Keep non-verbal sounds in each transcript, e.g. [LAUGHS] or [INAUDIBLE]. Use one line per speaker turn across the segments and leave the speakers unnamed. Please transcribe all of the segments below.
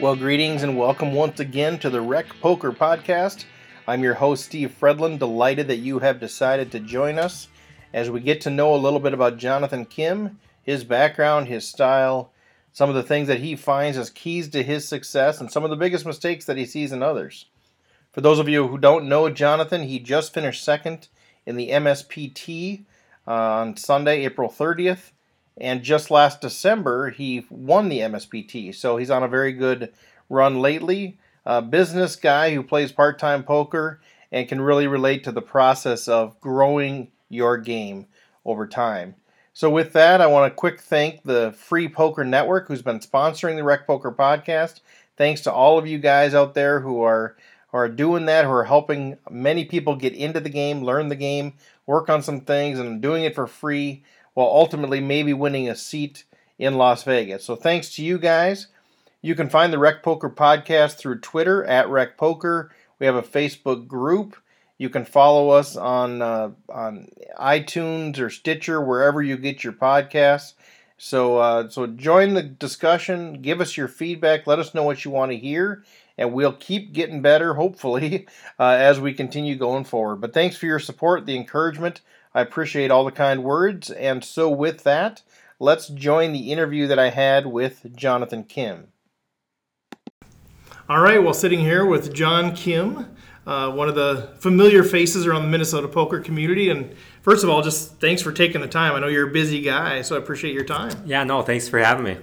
Well, greetings and welcome once again to the Rec Poker Podcast. I'm your host, Steve Fredlin. Delighted that you have decided to join us as we get to know a little bit about Jonathan Kim, his background, his style, some of the things that he finds as keys to his success, and some of the biggest mistakes that he sees in others. For those of you who don't know Jonathan, he just finished second in the MSPT uh, on Sunday, April 30th. And just last December, he won the MSPT. So he's on a very good run lately. A business guy who plays part time poker and can really relate to the process of growing your game over time. So, with that, I want to quick thank the Free Poker Network who's been sponsoring the Rec Poker podcast. Thanks to all of you guys out there who are who are doing that, who are helping many people get into the game, learn the game, work on some things, and doing it for free while ultimately maybe winning a seat in Las Vegas. So thanks to you guys. You can find the Rec Poker podcast through Twitter at Rec Poker. We have a Facebook group. You can follow us on uh, on iTunes or Stitcher, wherever you get your podcasts. So uh, so join the discussion. Give us your feedback. Let us know what you want to hear, and we'll keep getting better, hopefully, [LAUGHS] uh, as we continue going forward. But thanks for your support, the encouragement. I appreciate all the kind words. And so, with that, let's join the interview that I had with Jonathan Kim. All right, well, sitting here with John Kim, uh, one of the familiar faces around the Minnesota poker community. And first of all, just thanks for taking the time. I know you're a busy guy, so I appreciate your time.
Yeah, no, thanks for having me.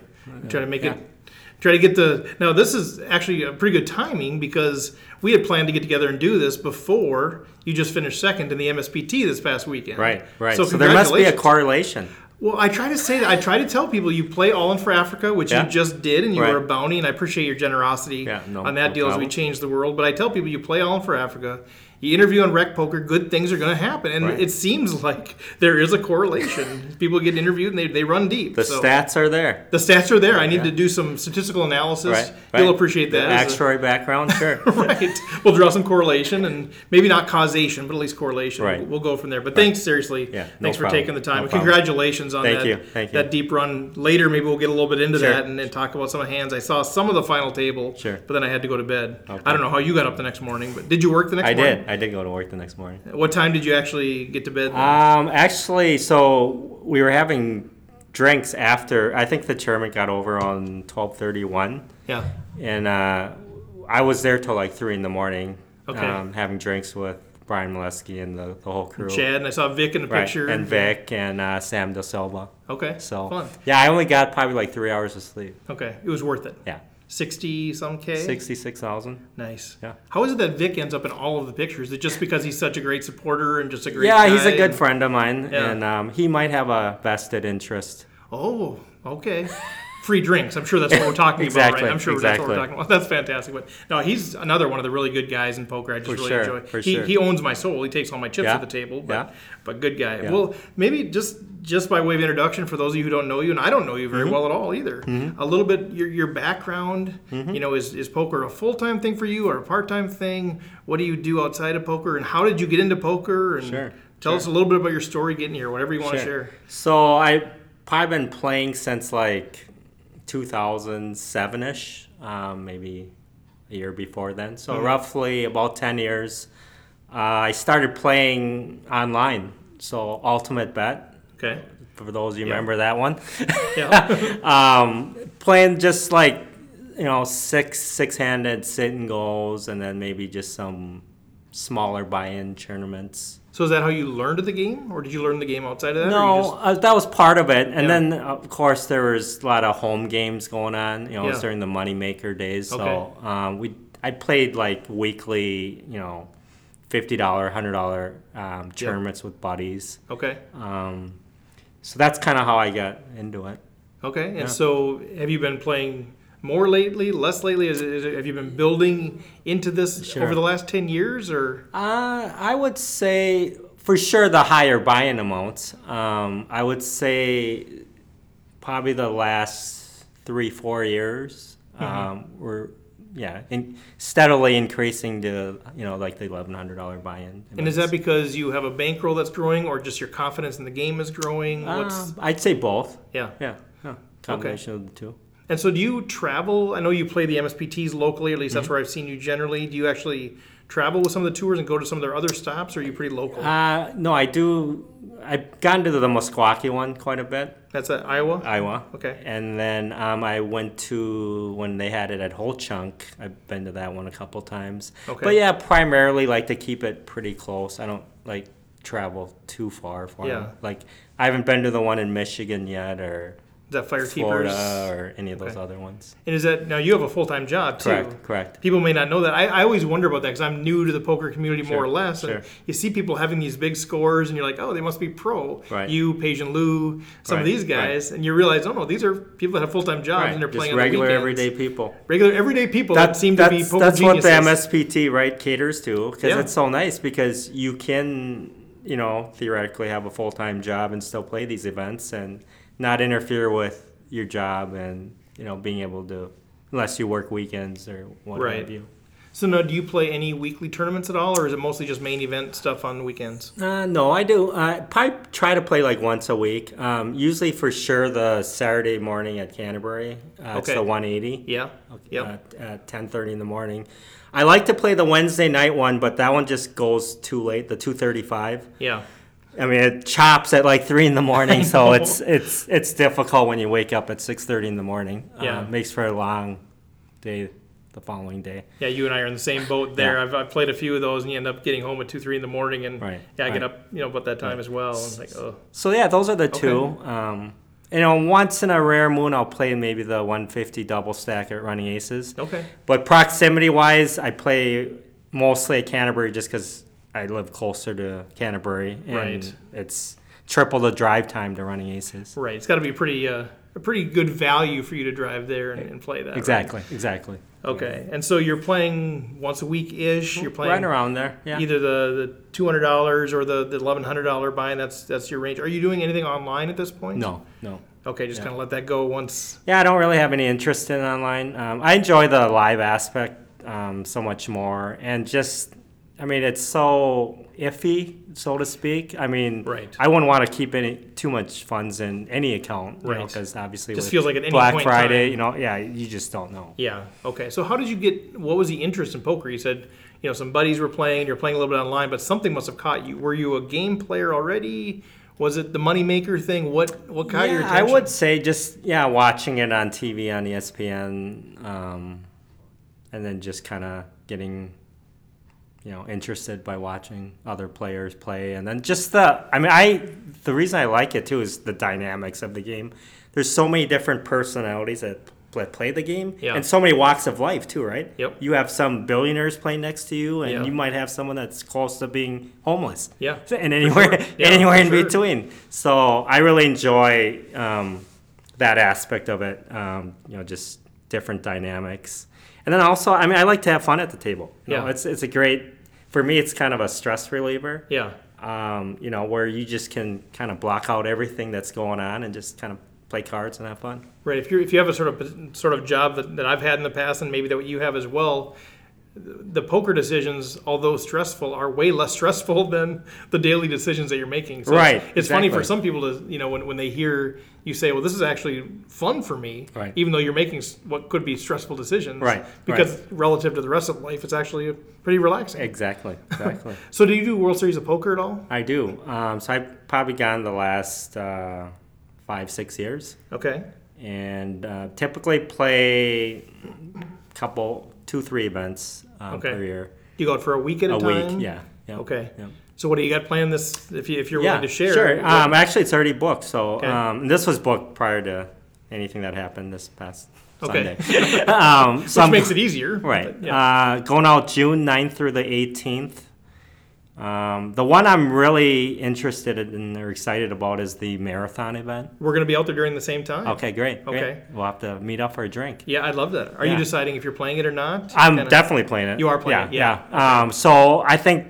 Try to make yeah. it try to get the now this is actually a pretty good timing because we had planned to get together and do this before you just finished second in the MSPT this past weekend.
Right, right. So, so there must be a correlation.
Well, I try to say that. I try to tell people you play All in for Africa, which yeah. you just did, and you right. were a bounty, and I appreciate your generosity yeah, no, on that no deal problem. as we changed the world. But I tell people you play All in for Africa, you interview on rec poker, good things are going to happen. And right. it seems like there is a correlation. People get interviewed and they, they run deep.
The so stats are there.
The stats are there. I need yeah. to do some statistical analysis. Right. Right. You'll appreciate that.
The actuary a, background, sure. [LAUGHS]
right. We'll draw some correlation and maybe not causation, but at least correlation. Right. We'll, we'll go from there. But thanks, seriously. Yeah, no thanks problem. for taking the time. No Congratulations on
Thank
that,
you. Thank you.
that deep run. Later, maybe we'll get a little bit into sure. that and, and, talk about some of hands. I saw some of the final table,
sure.
but then I had to go to bed. Okay. I don't know how you got up the next morning, but did you work the next
I
morning?
I did. I did go to work the next morning.
What time did you actually get to bed?
Um, actually, so we were having drinks after. I think the chairman got over on twelve thirty one.
Yeah.
And uh, I was there till like three in the morning.
Okay.
Um, having drinks with Brian Molesky and the, the whole crew.
Chad and I saw Vic in the picture.
Right. And Vic and uh, Sam De Silva.
Okay.
So
fun.
Yeah, I only got probably like three hours of sleep.
Okay, it was worth it.
Yeah.
60 some K?
66,000.
Nice.
Yeah.
How is it that Vic ends up in all of the pictures? Is it just because he's such a great supporter and just a great
Yeah, he's a good
and...
friend of mine, yeah. and um, he might have a vested interest.
Oh, okay. Free drinks. I'm sure that's what we're [LAUGHS] talking
exactly,
about, right? I'm sure
exactly.
that's what we're talking about. [LAUGHS] That's fantastic. But no, he's another one of the really good guys in poker. I just
for
really
sure,
enjoy.
For
he,
sure.
he owns my soul. He takes all my chips
yeah.
at the table. But,
yeah.
but good guy.
Yeah.
Well, maybe just just by way of introduction for those of you who don't know you, and I don't know you very mm-hmm. well at all either.
Mm-hmm.
A little bit your your background.
Mm-hmm.
You know, is is poker a full time thing for you or a part time thing? What do you do outside of poker, and how did you get into poker? And
sure.
Tell
sure.
us a little bit about your story getting here, whatever you want to share.
So I probably been playing since like 2007 ish, um, maybe a year before then. So, mm-hmm. roughly about 10 years. Uh, I started playing online. So, Ultimate Bet.
Okay.
For those you yeah. remember that one.
yeah. [LAUGHS]
um, playing just like, you know, six six handed sit and goes, and then maybe just some smaller buy in tournaments.
So is that how you learned the game, or did you learn the game outside of that?
No,
just...
uh, that was part of it, and yeah. then of course there was a lot of home games going on. You know,
yeah.
during the moneymaker days.
Okay.
So um, we I played like weekly, you know, fifty dollar, hundred dollar um, tournaments with buddies.
Okay.
Um, so that's kind of how I got into it.
Okay, and yeah. so have you been playing? More lately, less lately? Is it, is it, have you been building into this
sure.
over the last 10 years or?
Uh, I would say for sure the higher buy-in amounts. Um, I would say probably the last three, four years mm-hmm. um, were yeah, in, steadily increasing to you know like the eleven hundred dollar buy-in.
And is that because you have a bankroll that's growing, or just your confidence in the game is growing?
Uh, I'd say both.
Yeah,
yeah, yeah. combination
okay.
of the two.
And so, do you travel? I know you play the MSPTs locally. At least that's where I've seen you generally. Do you actually travel with some of the tours and go to some of their other stops, or are you pretty local?
Uh, no, I do. I've gone to the Meskwaki one quite a bit,
that's at Iowa.
Iowa.
Okay.
And then um, I went to when they had it at Ho-Chunk. I've been to that one a couple times.
Okay.
But yeah, primarily like to keep it pretty close. I don't like travel too far for
Yeah.
Like I haven't been to the one in Michigan yet, or
Is that Fire
Florida, or any of those
Okay.
other ones.
And is that now you have a full time job too?
Correct. Correct.
People may not know that. I, I always wonder about that because I'm new to the poker community more or less.
sure.
And you see people having these big scores, and you're like, oh, they must be pro.
Right.
You, and Lou, some of these guys, and you realize, oh no, these are people that have full time jobs and they're
Just
playing
regular
the
everyday people.
Regular everyday people that, seem to be
that's,
poker
that's what the. MSPT right caters to because
Yeah.
it's so nice because you can you know theoretically have a full time job and still play these events and not interfere with your job and you know being able to unless you work weekends or what
Right.
have you.
So now, do you play any weekly tournaments at all, or is it mostly just main event stuff on weekends?
Uh, no, I do. I probably try to play like once a week. Um, usually for sure the Saturday morning at Canterbury. Uh, It's the 180.
Yeah. Yep.
uh, at 10:30 in the morning. I like to play the Wednesday night one, but that one just goes too late. The 2:35.
Yeah.
I mean, it chops at like three in the morning, [LAUGHS] so it's it's it's difficult when you wake up at 6:30 in the morning.
Yeah.
uh, makes for a long day the following day.
Yeah, you and I are in the same boat there.
Yeah.
I've, I've played a few of those, and you end up getting home at two, three in the morning, and
Right,
yeah, I get up, you know, about that time as well. And like, oh,
So yeah, those are the two. Um, you know, once in a rare moon, I'll play maybe the 150 double stack at Running Aces.
okay,
But proximity wise, I play mostly at Canterbury just because I live closer to Canterbury, and
Right.
it's triple the drive time to running aces.
right. It's got to be pretty, uh, a pretty good value for you to drive there and, and play that. right?
Exactly, exactly.
Okay, and so you're playing once a week ish. You're playing
right around there. Yeah.
either the, the two hundred dollars or the, the eleven hundred dollar buy. And that's that's your range. Are you doing anything online at this point?
No, no.
Okay, just
Yeah.
kind of let that go once.
Yeah, I don't really have any interest in online. Um, I enjoy the live aspect um, so much more, and just, I mean, it's so iffy, so to speak. I mean,
Right.
I wouldn't want to keep any too much funds in any account,
Right.
because obviously
Just feels like at any
Black Friday, you know, yeah, you just don't know.
Yeah. Okay. So how did you get? What was the interest in poker? You said you know some buddies were playing. You're playing a little bit online, but something must have caught you. Were you a game player already? Was it the moneymaker thing? What what caught your
Yeah,
attention?
I would say just yeah, watching it on TV on ESPN, um, and then just kind of getting, you know, interested by watching other players play, and then just the. I mean, I the reason I like it too is the dynamics of the game. There's so many different personalities that pl- play the game,
Yeah.
and so many walks of life too, right?
Yep.
You have some billionaires playing next to you, and
Yeah.
you might have someone that's close to being homeless
Yeah. [LAUGHS]
and anywhere
sure. Yeah, [LAUGHS]
anywhere in
sure.
between. So I really enjoy um, that aspect of it. Um, you know, just different dynamics, and then also, I mean, I like to have fun at the table. You know,
Yeah.
it's it's a great for me. It's kind of a stress reliever.
Yeah.
Um, you know, where you just can kind of block out everything that's going on and just kind of play cards and have fun.
Right. If you if you have a sort of sort of job that, that I've had in the past, and maybe that you have as well, the poker decisions, although stressful, are way less stressful [LAUGHS] than the daily decisions that you're making. So
Right,
It's, it's funny for some people to you know when, when they hear you say, "Well, this is actually fun for me,"
Right.
even though you're making what could be stressful decisions.
Right,
Because relative to the rest of life, it's actually pretty relaxing.
Exactly, exactly. [LAUGHS]
So, do you do World Series of Poker at all?
I do. Um, so I've probably gone the last uh, five, six years.
Okay.
and uh, typically play a couple, two, three events um,
Okay.
per year.
You go out for a week at a,
A
time.
week, yeah. Yep,
Okay.
yep.
So, what do you got planned this? If you if you're
Yeah,
willing to share,
Sure. Um, actually, it's already booked. So
Okay.
um, this was booked prior to anything that happened this past
Okay.
Sunday. [LAUGHS] um, so
which
I'm-
makes it easier.
right.
yeah.
Uh, going out June 9th through the 18th. Um, the one I'm really interested in or excited about is the marathon event.
We're going to be out there during the same time.
Okay, great. great.
Okay.
We'll have to meet up for a drink.
Yeah, I'd love that. Are you deciding if you're playing it or not?
I'm
Kinda-
definitely playing it.
You are playing
yeah,
it,
Yeah. Um, so I think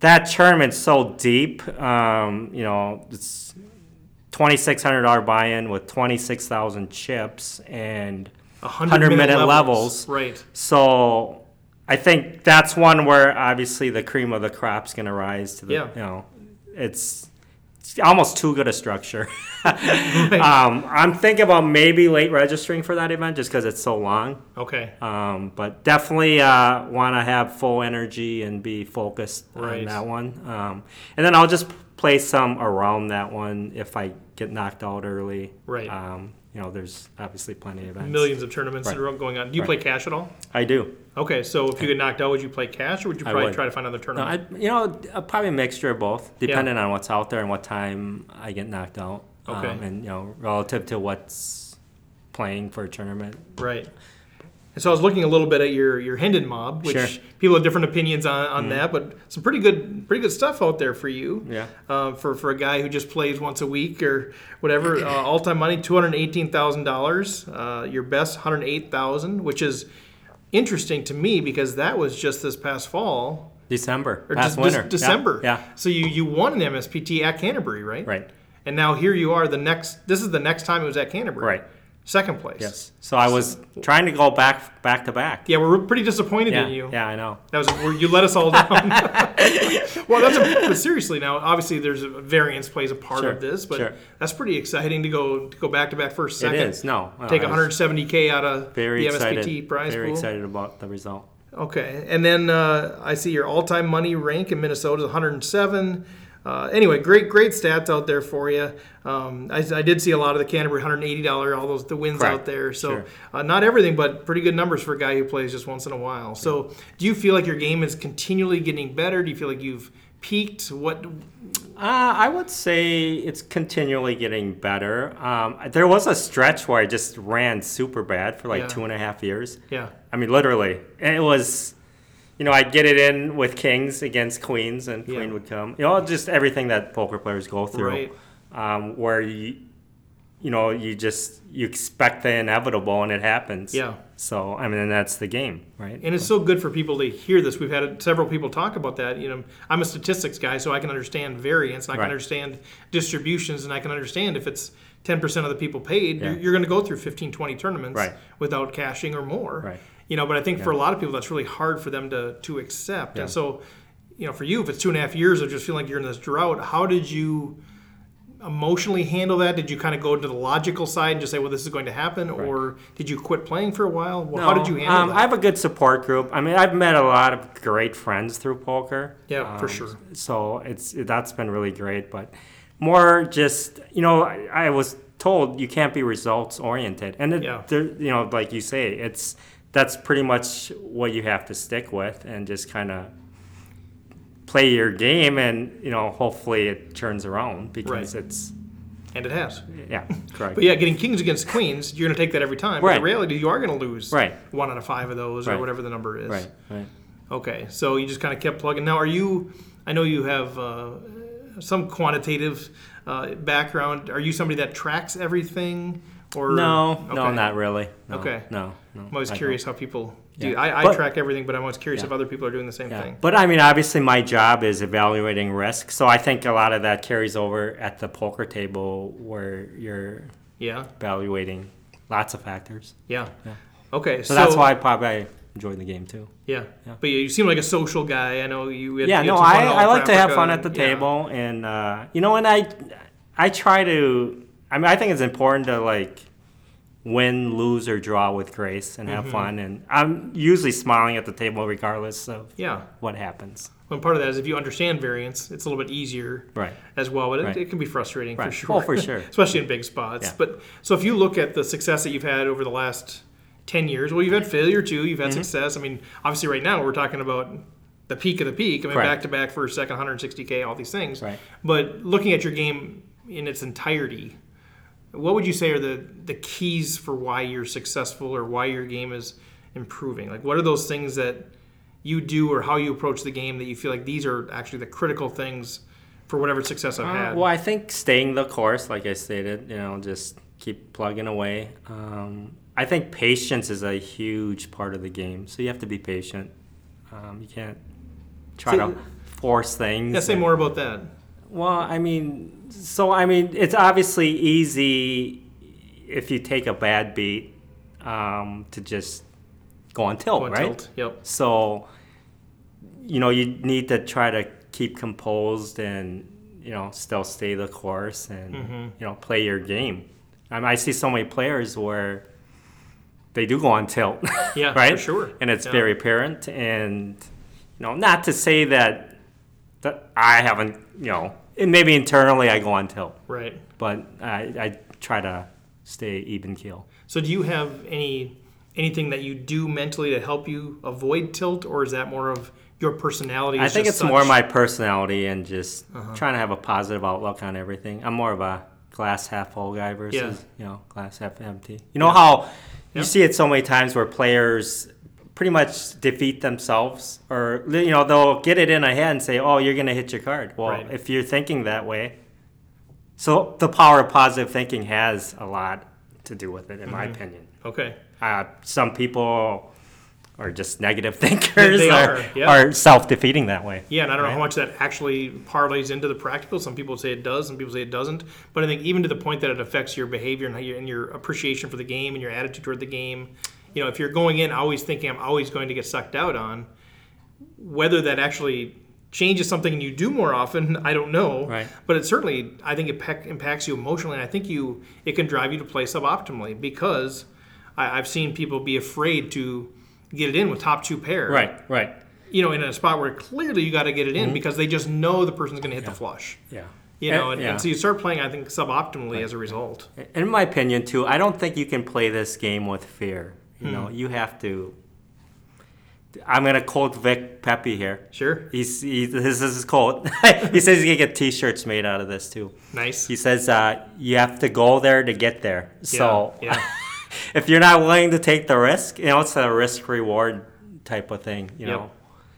that tournament's so deep. Um, you know, it's twenty six hundred dollar buy in with twenty six thousand chips and
A
100 minute levels.
Right.
so. I think that's one where obviously the cream of the crop's going to rise to the.
Yeah.
You know, it's it's almost too good a structure. [LAUGHS] um, I'm thinking about maybe late registering for that event just because it's so long.
Okay.
Um, but definitely uh, want to have full energy and be focused
Right.
on that one. Um, and then I'll just play some around that one if I get knocked out early.
Right.
Um, you know, there's obviously plenty of events.
Millions of tournaments
Right.
going on. Do you
Right.
play cash at all?
I do.
Okay, so if you get knocked out, would you play cash or would you
I
probably
would.
try to find another
No,
tournament?
I, you know, uh, probably a mixture of both, depending on what's out there and what time I get knocked out.
Okay.
Um, and you know, relative to what's playing for a tournament.
Right. And so I was looking a little bit at your your Hendon mob, which
Sure. Mm-hmm.
people have different opinions on, on that, but some pretty good pretty good stuff out there for you.
Yeah.
Uh, for for a guy who just plays once a week or whatever, uh, all time money two hundred eighteen thousand dollars. Uh, your best one hundred eight thousand, which is interesting to me because that was just this past fall
December,
or
past
just
winter. Yeah,
December.
Yeah.
So you you won an MSPT at Canterbury, right?
Right.
And now here you are. The next this is the next time it was at Canterbury.
Right.
Second place.
Yes. So I was trying to go back back to back.
Yeah, we're pretty disappointed
Yeah.
in you.
Yeah, I know.
That was where you let us all down. [LAUGHS] well, that's a, but seriously now. Obviously, there's a variance plays a part
Sure,
of this, but
sure.
that's pretty exciting to go to go back to back first second.
is. No. no,
Take 170k out of
Very
the
excited.
Prize
very
pool.
excited about the result.
Okay, and then uh, I see your all-time money rank in Minnesota is 107. Uh, anyway, great, great stats out there for you. Um, I, I did see a lot of the Canterbury 180 dollar, all those the wins
Correct.
out there. So
Sure.
uh, not everything, but pretty good numbers for a guy who plays just once in a while. So do you feel like your game is continually getting better? Do you feel like you've peaked? What?
Uh, I would say it's continually getting better. Um, there was a stretch where I just ran super bad for like
Yeah.
two and a half years.
Yeah,
I mean, literally. And it was, you know, I'd get it in with kings against queens, and
Yeah.
queen would come. You know, just everything that poker players go through.
Right.
Um, where you, you know, you just you expect the inevitable, and it happens.
Yeah.
So I mean, and that's the game, right?
and it's so good for people to hear this. We've had several people talk about that. You know, I'm a statistics guy, so I can understand variance, and I can understand distributions, and I can understand if it's 10% of the people paid,
Yeah.
you're, you're going to go through 15, 20 tournaments
Right.
without cashing or more.
Right.
You know, but I think for a lot of people, that's really hard for them to to accept.
Yeah.
And so, you know, for you, if it's two and a half years of just feeling like you're in this drought, how did you emotionally handle that? Did you kind of go to the logical side and just say, well, this is going to happen? Or did you quit playing for a while? Well, how did you handle
um,
that?
I have a good support group. I mean, I've met a lot of great friends through poker.
Yeah, for
Um,
sure.
So it's that's been really great. But more just you know, I, I was told you can't be results oriented, and it,
Yeah.
you know, like you say, it's that's pretty much what you have to stick with, and just kind of play your game, and you know, hopefully it turns around because it's
and it has.
yeah, correct.
But yeah, getting kings against queens, you're going to take that every time. But
Right.
in reality, you are going to lose
Right.
one out of five of those or whatever the number is.
Right, right.
Okay, so you just kind of kept plugging. Now, are you? I know you have uh, some quantitative uh, background. Are you somebody that tracks everything? Or
No, no, not really. No,
Okay.
No, no.
I'm always
I
curious how people do.
Yeah.
I, I
But-
track everything, but I'm always curious
Yeah.
if other people are doing the same
Yeah.
thing.
But I mean, obviously, my job is evaluating risk. So I think a lot of that carries over at the poker table where you're
Yeah,
evaluating lots of factors.
yeah.
Yeah.
Okay,
So, that's why I probably enjoy the game too.
Yeah.
Yeah.
but you, seem like a social guy. I know you. Had,
yeah,
you
no, I, I like to have fun at the table, and uh, you know, and I I try to. I mean, I think it's important to like win, lose, or draw with grace and
Mm-hmm.
have fun. And I'm usually smiling at the table regardless of
Yeah.
what happens.
Well, part of that is if you understand variance, it's a little bit easier
Right.
as well. But it,
Right.
it can be frustrating for sure.
Oh, for sure. [LAUGHS]
Especially in big spots.
Yeah.
But so if you look at the success that you've had over the last 10 years, well, you've had failure too. You've had
Mm-hmm.
success. I mean, obviously, right now we're talking about the peak of the peak. I mean, back to back first, second, 160K, all these things.
Right.
But looking at your game in its entirety, what would you say are the, the keys for why you're successful or why your game is improving? Like, what are those things that you do or how you approach the game that you feel like these are actually the critical things for whatever success I've
Uh,
had?
well, I think staying the course, like I stated, you know, just keep plugging away. Um, I think patience is a huge part of the game, so you have to be patient. Um, you can't try
So-
to force things.
Yeah, say more about that.
Well, I mean, so I mean, it's obviously easy if you take a bad beat um, to just go on tilt,
Go on
right?
tilt. Yep.
So, you know, you need to try to keep composed and you know still stay the course and
Mm-hmm.
you know play your game. I, mean, I see so many players where they do go on tilt, [LAUGHS]
Yeah, for
right?
sure.
and it's
Yeah.
very apparent. And you know, not to say that that I haven't, you know, and maybe internally I go on tilt,
Right.
but I, I try to stay even keel.
So do you have any anything that you do mentally to help you avoid tilt, or is that more of your personality?
I think it's more my personality and just
Uh-huh.
trying to have a positive outlook on everything. I'm more of a glass half full guy versus
Yeah.
you know glass half empty. You know how you
Yeah.
see it so many times where players pretty much defeat themselves, or you know they'll get it in a head and say, "Oh, you're going to hit your card." Well,
Right.
if you're thinking that way, so the power of positive thinking has a lot to do with it, in
Mm-hmm.
my opinion.
Okay.
Uh, some people are just negative [LAUGHS] thinkers,
They are, yeah.
are self-defeating that way.
Yeah, and I don't know how much that actually parlays into the practical. Some people say it does, some people say it doesn't. But I think even to the point that it affects your behavior and, your, and your appreciation for the game and your attitude toward the game. You know, if you're going in always thinking I'm always going to get sucked out on, whether that actually changes something and you do more often, [LAUGHS] I don't know.
Right.
But it certainly, I think it pec- impacts you emotionally, and I think you it can drive you to play suboptimally because I, I've seen people be afraid to get it in with top two pair
Right, right.
you know, in a spot where clearly you got to get it in mm-hmm. because they just know the person's going to hit the flush.
Yeah.
You know, eh, and,
yeah.
and so you start playing, I think, suboptimally as a result.
in my opinion, too, I don't think you can play this game with fear. You know,
Hmm.
you have to. I'm gonna quote Vic Pepe here.
Sure,
He's he, this is his quote. [LAUGHS] he says he's gonna get T-shirts made out of this too.
nice.
He says uh, you have to go there to get there. So
yeah. [LAUGHS]
if you're not willing to take the risk, you know, it's a risk reward type of thing. You
Yep.
know,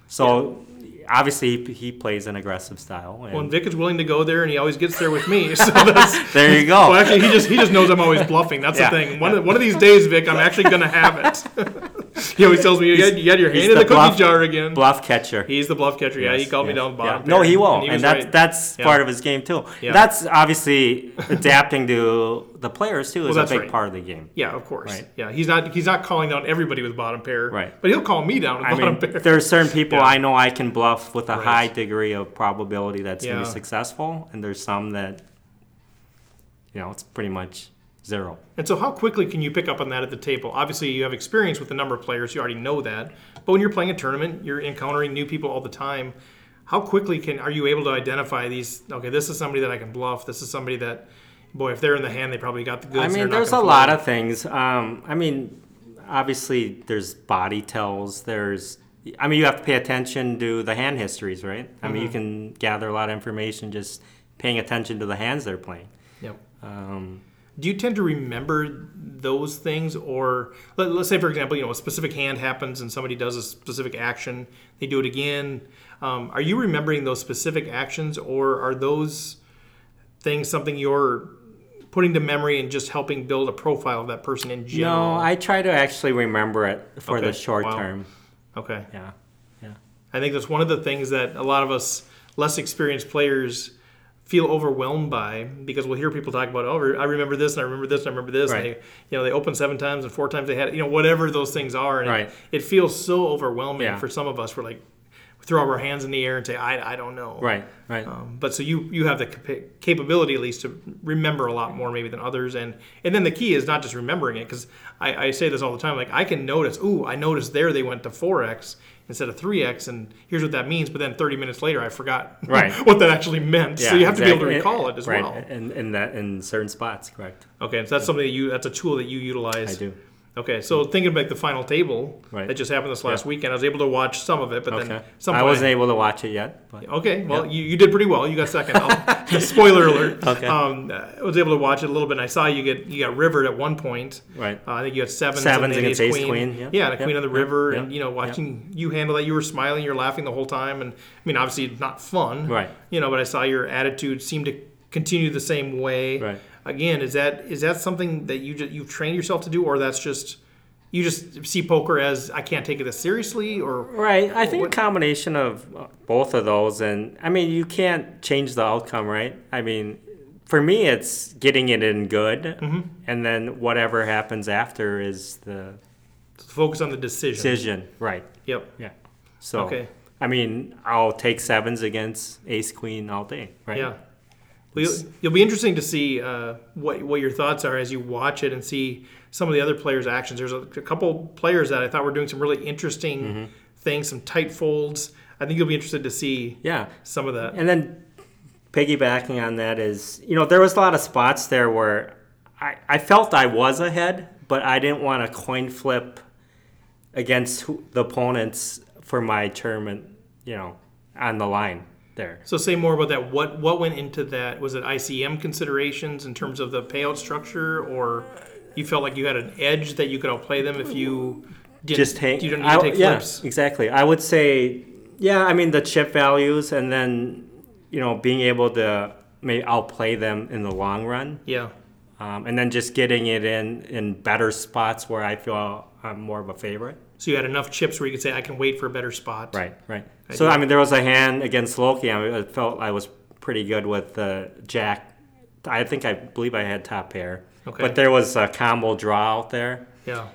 so obviously he, he plays an aggressive style. And
Well, and Vic is willing to go there, and he always gets there with me. [LAUGHS] So that's
there you go.
well, actually, he just he just knows I'm always bluffing. That's
Yeah.
the thing. One of, one of these days, Vic, I'm actually going to have it. [LAUGHS] he always tells me you had, you had your hand in
the
the cookie
bluff-
jar again.
Bluff catcher.
He's the bluff catcher. Yeah, he
Yes,
called me down the bottom.
yeah. No, he won't,
he
and,
was
that's
right.
that's
Yeah.
part of his game too. That's obviously adapting to the players too is
Well,
a big
right.
part of the game.
Yeah, of course.
Right.
Yeah, he's not he's not calling down everybody with bottom pair.
Right.
But he'll call me down with
I
bottom
mean,
pair.
there are certain people. I know I can bluff with a
Right.
high degree of probability that's going to be successful, and there's some that, you know, it's pretty much zero.
And so, how quickly can you pick up on that at the table? Obviously, you have experience with the number of players, you already know that. But when you're playing a tournament, you're encountering new people all the time. How quickly can are you able to identify these? Okay, this is somebody that I can bluff. This is somebody that, boy, if they're in the hand, they probably got the goods.
I
and
mean, there's a
gonna
lot of things. Um, I mean, obviously, there's body tells. There's, I mean, you have to pay attention to the hand histories, right? I
Mm-hmm.
mean, you can gather a lot of information just paying attention to the hands they're playing.
Yep.
Um,
Do you tend to remember those things, or let, us say, for example, you know, a specific hand happens and somebody does a specific action, they do it again. Um, are you remembering those specific actions, or are those things something you're putting to memory and just helping build a profile of that person in general?
no, I try to actually remember it for
Okay,
the short
wow.
term.
okay.
Yeah, yeah.
I think that's one of the things that a lot of us less experienced players feel overwhelmed by because we'll hear people talk about, oh, I remember this and I remember this and I remember this. And they, you know, they opened seven times and four times they had, you know, whatever those things are. And
Right.
it, it feels so overwhelming
Yeah.
for some of us. We're like, throw up our hands in the air and say, I, I don't know.
Right, right.
Um, but so you you have the capa- capability at least to remember a lot more maybe than others, and and then the key is not just remembering it because I, I say this all the time. Like I can notice, ooh, I noticed there they went to four x instead of three x, and here's what that means. But then 30 minutes later, I forgot [LAUGHS]
Right.
what that actually meant. so you have to be able to recall it as
right.
well.
in, in that in certain spots, correct?
Okay, so that's something that you that's a tool that you utilize.
I do.
Okay, so thinking about the final table
Right.
that just happened this last
Yeah.
weekend, I was able to watch some of it, but
Okay.
then some
I wasn't able to watch it yet, but
Okay, well, you, you did pretty well. You got second. I'll- [LAUGHS] Spoiler alert.
Okay.
Um, I was able to watch it a little bit, and I saw you get you got rivered at one point.
right.
Uh, I think you had sevens,
Sevens
and
against ace queen, yeah.
And a
Yep,
queen on the
yep,
river,
yep,
and you know, watching you handle that, you were smiling, you're laughing the whole time, and I mean, obviously, it's not fun,
Right.
You know, but I saw your attitude seem to continue the same way.
Right.
Again, is that is that something that you just you've trained yourself to do, or that's just you just see poker as I can't take it this seriously, or
Right. I think
What-
a combination of uh, both of those, and I mean, you can't change the outcome, right? I mean, for me, it's getting it in good,
Mm-hmm.
and then whatever happens after is the
focus on the decision?
decision, right?
Yep.
Yeah. So,
Okay.
I mean, I'll take sevens against ace queen all day, right?
Yeah. Well, you'll, you'll be interesting to see uh, what what your thoughts are as you watch it and see some of the other players' actions. There's a, a couple players that I thought were doing some really interesting
Mm-hmm.
things, some tight folds. I think you'll be interested to see
Yeah.
some of that.
And then piggybacking on that is, you know, there was a lot of spots there where I, I felt I was ahead, but I didn't want to coin flip against who, the opponents for my tournament, you know, on the line there.
So say more about that. What what went into that? Was it ICM considerations in terms of the payout structure, or you felt like you had an edge that you could outplay them if you didn't,
Just hang.
you don't need
I-
to take
yeah,
flips?
exactly. I would say, yeah. I mean the chip values, and then you know being able to maybe outplay them in the long run.
Yeah.
um, and then just getting it in in better spots where I feel I'm more of a favorite.
So you had enough chips where you could say, I can wait for a better spot.
Right, right.
I
so
do.
I mean, there was a hand against Loki. I, felt I was pretty good with the Jack. I think I believe I had top pair,
Okay.
but there was a combo draw out there
Yeah.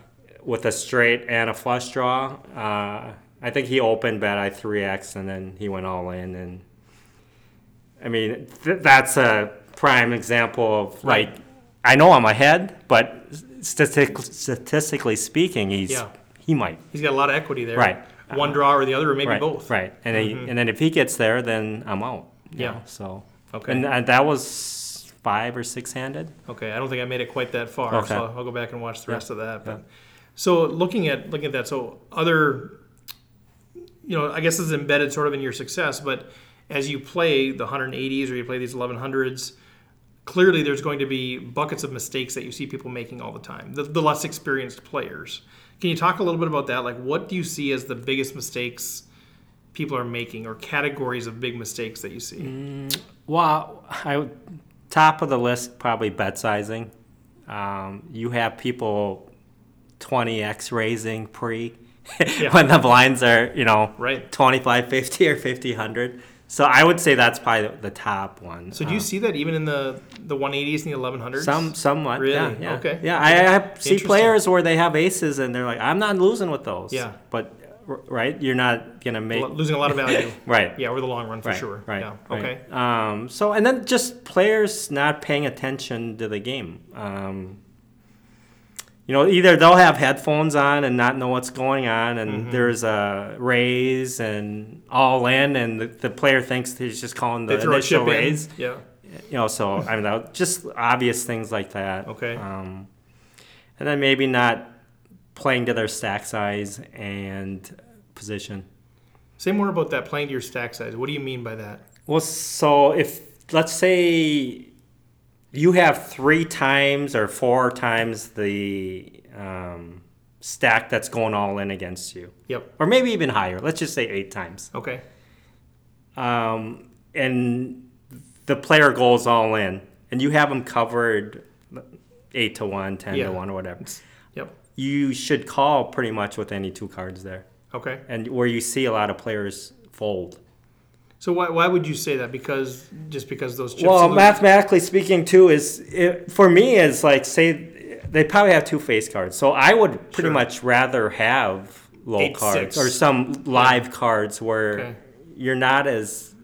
with a straight and a flush draw. Uh, I think he opened bet I three X and then he went all in and. I mean, th- that's a prime example of
Right.
like, I know I'm ahead, but statistic- statistically speaking, he's
Yeah.
He might
He's got a lot of equity there.
Right.
One draw or the other, or maybe
right
both. Mm-hmm.
right, and then, and then if he gets there, then I'm out.
Yeah.
know, so
Okay.
and uh, that was five or six handed.
Okay, I don't think I made it quite that far,
Okay.
so I'll go back and watch the rest of that. But so looking at looking at that, so other, you know, I guess this is embedded sort of in your success. But as you play the 180s or you play these 1100s, clearly there's going to be buckets of mistakes that you see people making all the time. The, the less experienced players. Can you talk a little bit about that? Like, what do you see as the biggest mistakes people are making, or categories of big mistakes that you see?
Mm. Well, I would- top of the list probably bet sizing. Um, you have people 20x raising pre [LAUGHS]
Yeah.
when the blinds are you know
Right.
25 50 or 50 100 so i would say that's probably the top one
So do you see that even in the the 180s and the 1100s?
some somewhat
Really?
yeah, yeah.
Okay.
yeah I, I see players where they have aces and they're like i'm not losing with those
Yeah.
but right you're not gonna make
losing a lot of value. [LAUGHS]
right
Yeah, over the long run for
right,
sure.
Right.
Yeah.
right.
Okay.
Um, so and then just players not paying attention to the game. Um, you know, either they'll have headphones on and not know what's going on, and
Mm-hmm.
there's a raise and all in, and the, the player thinks he's just calling the
They throw a
initial raise.
in. Yeah.
You know, so I mean, that- just obvious things like that.
Okay.
Um, and then maybe not playing to their stack size and position.
Say more about that playing to your stack size. What do you mean by that?
Well, so if let's say you have three times or four times the um, stack that's going all in against you,
Yep.
or maybe even higher. Let's just say eight times,
Okay.
um, and the player goes all in, and you have them covered eight to one, ten
Yeah.
to one, or whatever.
Yep.
You should call pretty much with any two cards there,
Okay.
and where you see a lot of players fold.
So why, why would you say that? Because just because those chips.
Well, mathematically speaking, too, is it, for me is like say they probably have two face cards, so I would pretty
Sure.
much rather have low
Eight,
cards
six.
or some live cards where
Okay.
you're not as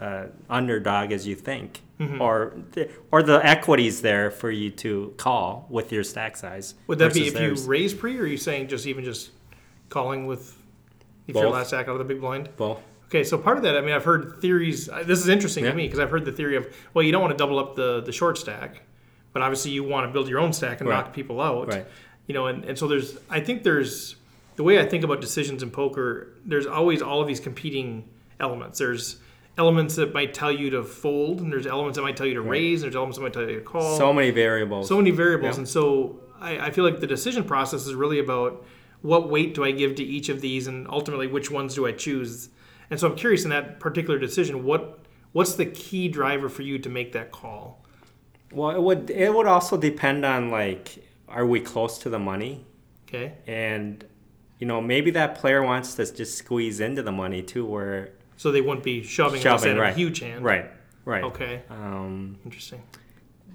uh, underdog as you think,
Mm-hmm.
or the, or the equities there for you to call with your stack size.
would that be if
theirs.
you raise pre, or are you saying just even just calling with if your
Both.
last stack out of the big blind?
Well,
Okay, so part of that, I mean, I've heard theories. uh, This is interesting
Yeah.
to me because I've heard the theory of, well, you don't want to double up the the short stack, but obviously you want to build your own stack and
Right.
knock people out.
Right.
You know, and, and so there's, I think there's, the way I think about decisions in poker, there's always all of these competing elements. There's elements that might tell you to fold, and there's elements that might tell you to raise, and there's elements that might tell you to call.
so many variables.
So many variables,
Yeah.
and so I, I feel like the decision process is really about what weight do I give to each of these, and ultimately which ones do I choose. And so I'm curious in that particular decision, what what's the key driver for you to make that call?
Well, it would it would also depend on like, are we close to the money?
Okay,
and you know maybe that player wants to just squeeze into the money too where
so they wouldn't be shoving,
shoving right
a huge hand.
right right
Okay,
um
interesting.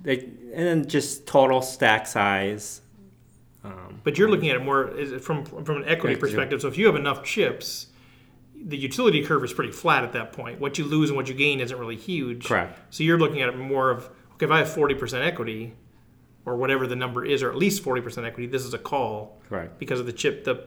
they, and then just total stack size um
But you're looking at it more from from an equity
Right,
perspective. So if you have enough chips, the utility curve is pretty flat at that point. What you lose and what you gain isn't really huge.
Correct.
So you're looking at it more of okay, if I have forty percent equity, or whatever the number is, or at least forty percent equity, this is a call
Correct.
because of the chip, the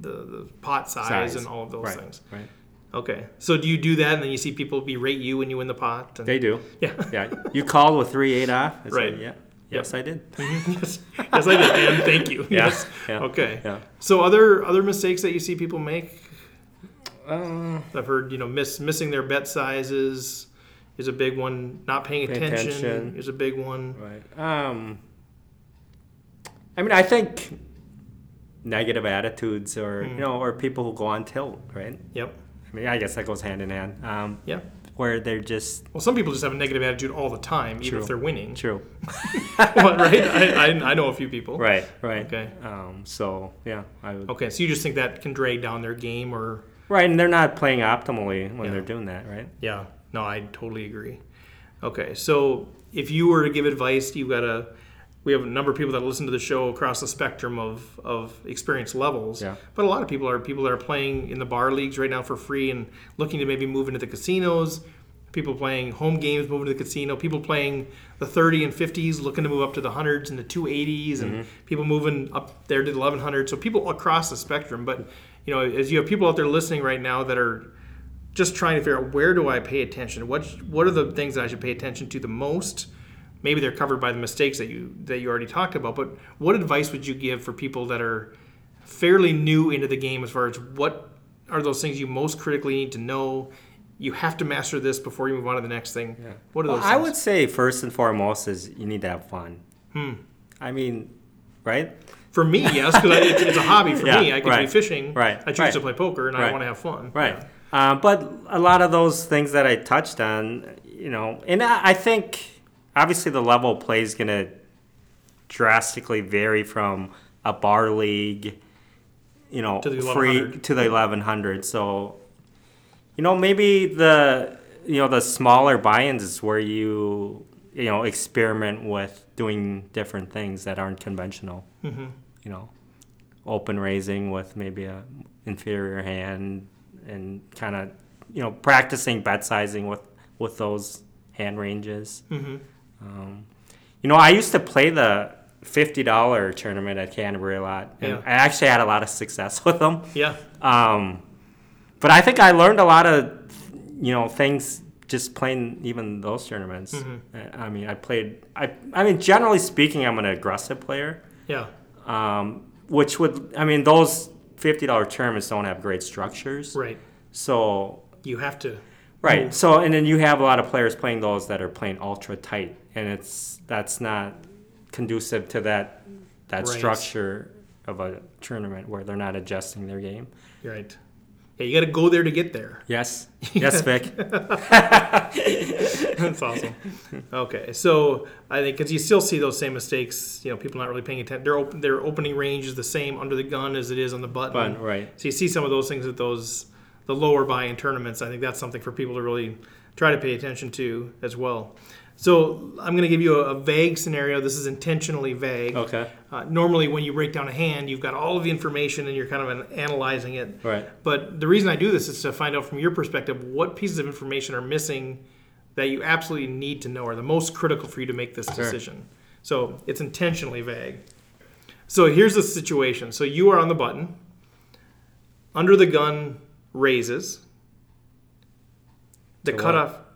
the, the pot size,
Size.
and all of those
right.
things.
Right.
Okay, so do you do that, and then you see people berate you when you win the pot? And,
They do.
yeah. [LAUGHS]
Yeah. You called with three eight off.
Right.
yeah. Yes, I did. [LAUGHS]
yes, yes, I did, and thank you.
Yeah,
Yes.
yeah,
Okay.
yeah.
So other other mistakes that you see people make
Uh,
I've heard you know miss missing their bet sizes is a big one. Not paying
Pay
attention,
attention.
is a big one.
right. Um. I mean, I think negative attitudes, or
Hmm.
you know, or people who go on tilt, right?
Yep.
I mean, I guess that goes hand in hand. Um,
Yeah.
where they're just
Well, some people just have a negative attitude all the time, even
True.
if they're winning.
true. [LAUGHS] [LAUGHS]
Right? I, I, I know a few people.
Right. Right.
Okay.
Um. So yeah, I would.
Okay, so you just think that can drag down their game, or
Right, and they're not playing optimally when
Yeah.
they're doing that, right?
yeah? No, I totally agree. Okay, so if you were to give advice, you've got a We have a number of people that listen to the show across the spectrum of, of experience levels.
Yeah.
But a lot of people are people that are playing in the bar leagues right now for free and looking to maybe move into the casinos. People playing home games, moving to the casino. People playing the 30 and 50s, looking to move up to the hundreds and the 280s, and mm-hmm. people moving up there to the 1100. So people across the spectrum. But you know, as you have people out there listening right now that are just trying to figure out where do I pay attention? What what are the things that I should pay attention to the most? Maybe they're covered by the mistakes that you that you already talked about. But what advice would you give for people that are fairly new into the game as far as what are those things you most critically need to know? You have to master this before you move on to the next thing. What are
Well,
those?
I
things?
would say first and foremost is you need to have fun.
Hmm.
I mean, right?
For me, yes, because it's, it's a hobby for [LAUGHS]
Yeah,
me. I could be fishing.
right,
I choose
right,
to play poker, and I want to have fun.
Right. Um, but a lot of those things that I touched on, you know, and I, I think obviously the level of play is going to drastically vary from a bar league, you know,
To the
free
1100.
to the 1100. So, you know, maybe the you know the smaller buy-ins is where you you know experiment with doing different things that aren't conventional.
Mm-hmm.
You know, open raising with maybe a inferior hand and kind of you know practicing bet sizing with with those hand ranges.
Mm-hmm.
Um, you know, I used to play the fifty dollar tournament at Canterbury a lot, and
Yeah.
I actually had a lot of success [LAUGHS] with them.
Yeah.
Um, but I think I learned a lot of you know things just playing even those tournaments.
Mm-hmm.
I I mean, I played. I I mean, generally speaking, I'm an aggressive player,
Yeah.
um, which would I mean those fifty dollar tournaments don't have great structures.
Right.
So
You have to.
Right.
Move.
So and then you have a lot of players playing those that are playing ultra tight, and it's that's not conducive to that that
Right.
structure of a tournament where they're not adjusting their game.
Right. Yeah, you got to go there to get there.
Yes. [LAUGHS] Yes, Vic. [LAUGHS]
That's awesome. Okay, so I think because you still see those same mistakes, you know, people not really paying attention. Their open, their opening range is the same under the gun as it is on the button.
Fun. Right.
So you see some of those things at those the lower buy-in tournaments. I think that's something for people to really try to pay attention to as well. So I'm going to give you a, a vague scenario. This is intentionally vague.
Okay.
Uh, normally, when you break down a hand, you've got all of the information and you're kind of an- analyzing it.
Right.
But the reason I do this is to find out from your perspective what pieces of information are missing that you absolutely need to know are the most critical for you to make this decision. Sure. So it's intentionally vague. So here's the situation. So you are on the button. Under the gun raises. The
cutoff. what?